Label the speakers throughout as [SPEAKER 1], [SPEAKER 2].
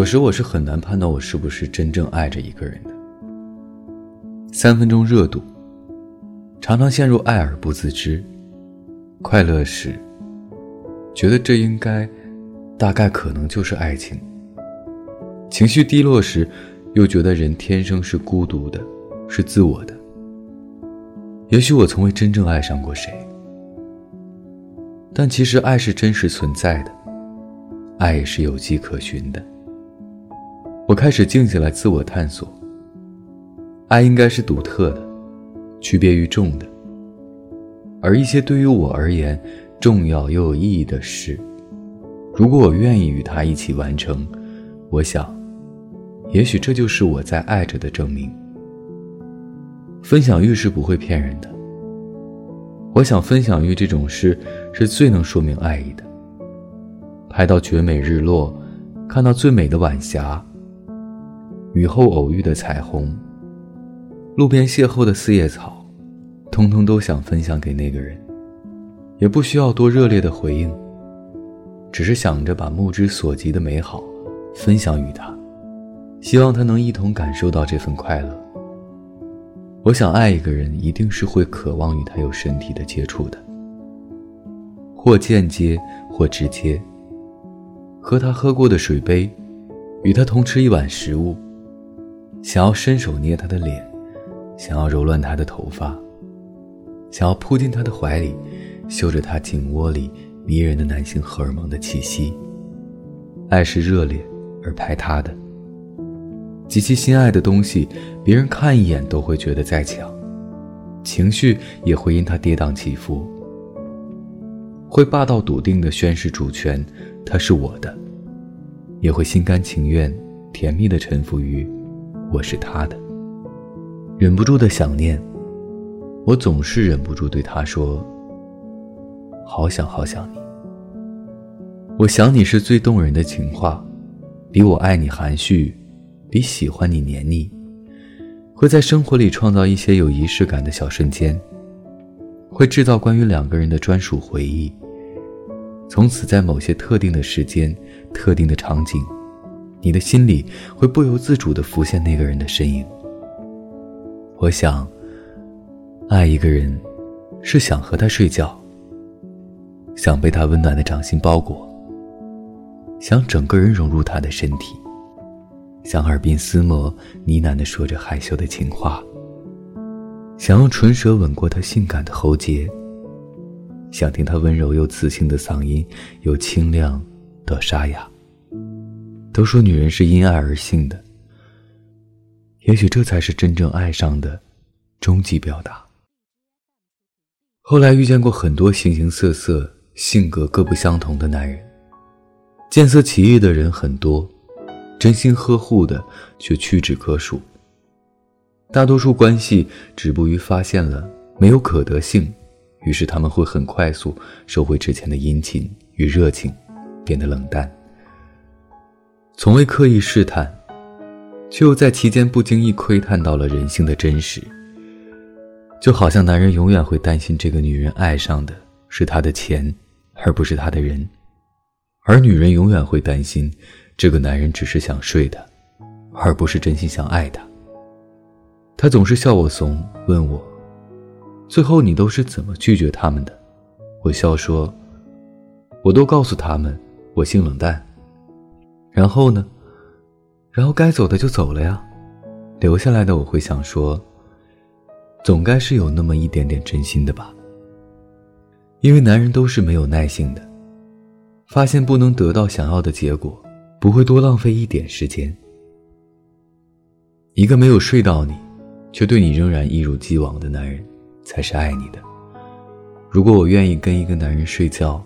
[SPEAKER 1] 有时我是很难判断我是不是真正爱着一个人的。三分钟热度，常常陷入爱而不自知。快乐时，觉得这应该、大概、可能就是爱情；情绪低落时，又觉得人天生是孤独的，是自我的。也许我从未真正爱上过谁，但其实爱是真实存在的，爱也是有迹可循的。我开始静下来自我探索。爱应该是独特的，区别于众的。而一些对于我而言重要又有意义的事，如果我愿意与他一起完成，我想，也许这就是我在爱着的证明。分享欲是不会骗人的。我想，分享欲这种事是最能说明爱意的。拍到绝美日落，看到最美的晚霞。雨后偶遇的彩虹，路边邂逅的四叶草，通通都想分享给那个人，也不需要多热烈的回应，只是想着把目之所及的美好分享与他，希望他能一同感受到这份快乐。我想爱一个人，一定是会渴望与他有身体的接触的，或间接或直接。喝他喝过的水杯，与他同吃一碗食物。想要伸手捏他的脸，想要揉乱他的头发，想要扑进他的怀里，嗅着他颈窝里迷人的男性荷尔蒙的气息。爱是热烈而排他的，极其心爱的东西，别人看一眼都会觉得在抢，情绪也会因他跌宕起伏，会霸道笃定地宣示主权，他是我的，也会心甘情愿、甜蜜地臣服于。我是他的，忍不住的想念，我总是忍不住对他说：“好想好想你。”我想你是最动人的情话，比我爱你含蓄，比喜欢你黏腻，会在生活里创造一些有仪式感的小瞬间，会制造关于两个人的专属回忆，从此在某些特定的时间、特定的场景。你的心里会不由自主地浮现那个人的身影。我想，爱一个人，是想和他睡觉，想被他温暖的掌心包裹，想整个人融入他的身体，想耳鬓厮磨，呢喃地说着害羞的情话，想用唇舌吻过他性感的喉结，想听他温柔又磁性的嗓音，由清亮到沙哑。都说女人是因爱而性的，也许这才是真正爱上的终极表达。后来遇见过很多形形色色、性格各不相同的男人，见色起意的人很多，真心呵护的却屈指可数。大多数关系止步于发现了没有可得性，于是他们会很快速收回之前的殷勤与热情，变得冷淡。从未刻意试探，却又在其间不经意窥探到了人性的真实。就好像男人永远会担心这个女人爱上的是他的钱，而不是他的人；而女人永远会担心这个男人只是想睡她，而不是真心想爱她。他总是笑我怂，问我：“最后你都是怎么拒绝他们的？”我笑说：“我都告诉他们，我性冷淡。”然后呢？然后该走的就走了呀，留下来的我会想说，总该是有那么一点点真心的吧。因为男人都是没有耐性的，发现不能得到想要的结果，不会多浪费一点时间。一个没有睡到你，却对你仍然一如既往的男人，才是爱你的。如果我愿意跟一个男人睡觉，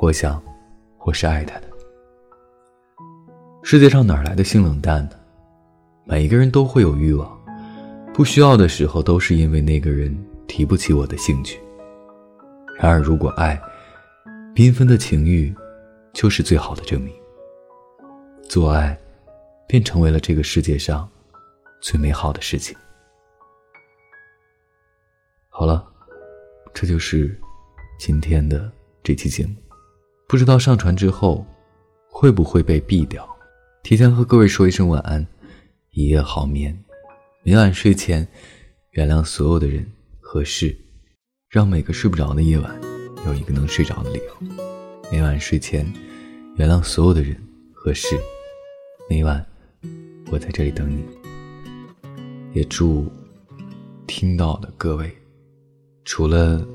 [SPEAKER 1] 我想，我是爱他的。世界上哪来的性冷淡呢？每一个人都会有欲望，不需要的时候都是因为那个人提不起我的兴趣。然而，如果爱，缤纷的情欲，就是最好的证明。做爱，便成为了这个世界上最美好的事情。好了，这就是今天的这期节目。不知道上传之后会不会被毙掉？提前和各位说一声晚安，一夜好眠。每晚睡前，原谅所有的人和事，让每个睡不着的夜晚有一个能睡着的理由。每晚睡前，原谅所有的人和事，每晚我在这里等你。也祝听到的各位，除了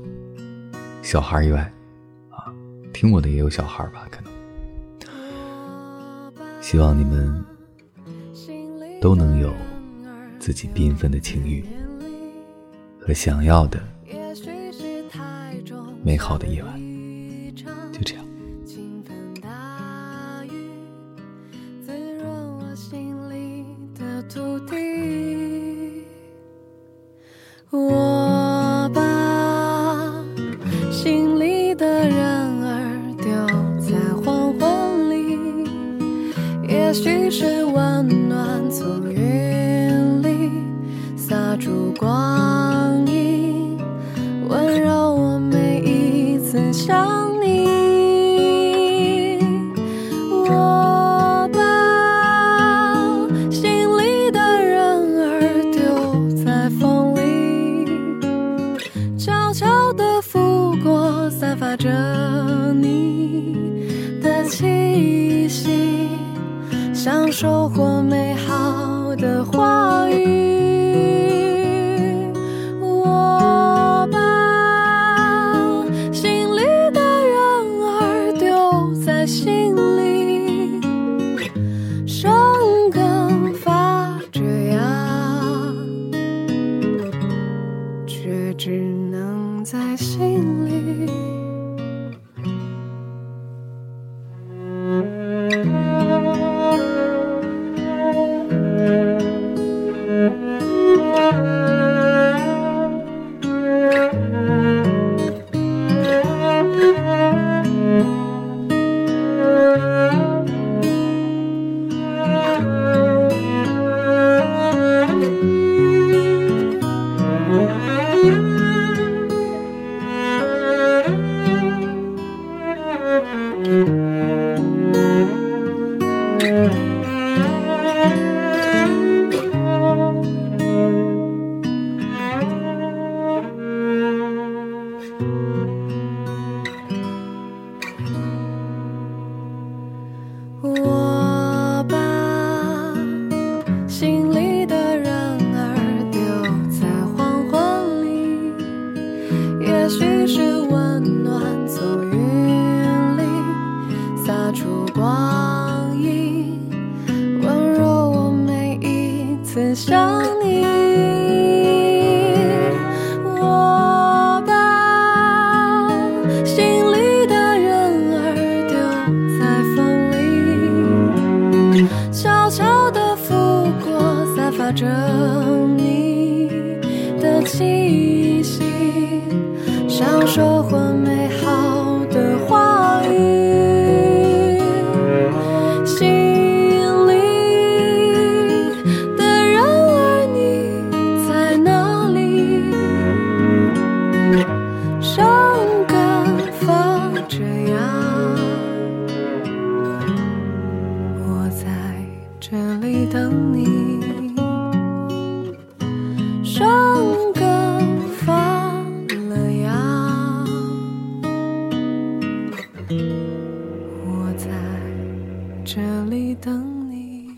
[SPEAKER 1] 小孩以外，啊，听我的也有小孩吧？可能。希望你们都能有自己缤纷的情欲和想要的美好的夜晚。就这样。
[SPEAKER 2] 也光阴，温柔我每一次想心里。想你，我把心里的人儿丢在风里，悄悄地拂过，散发着你的气息，想说。发着芽，我在这里等你。生根发了芽，我在这里等你。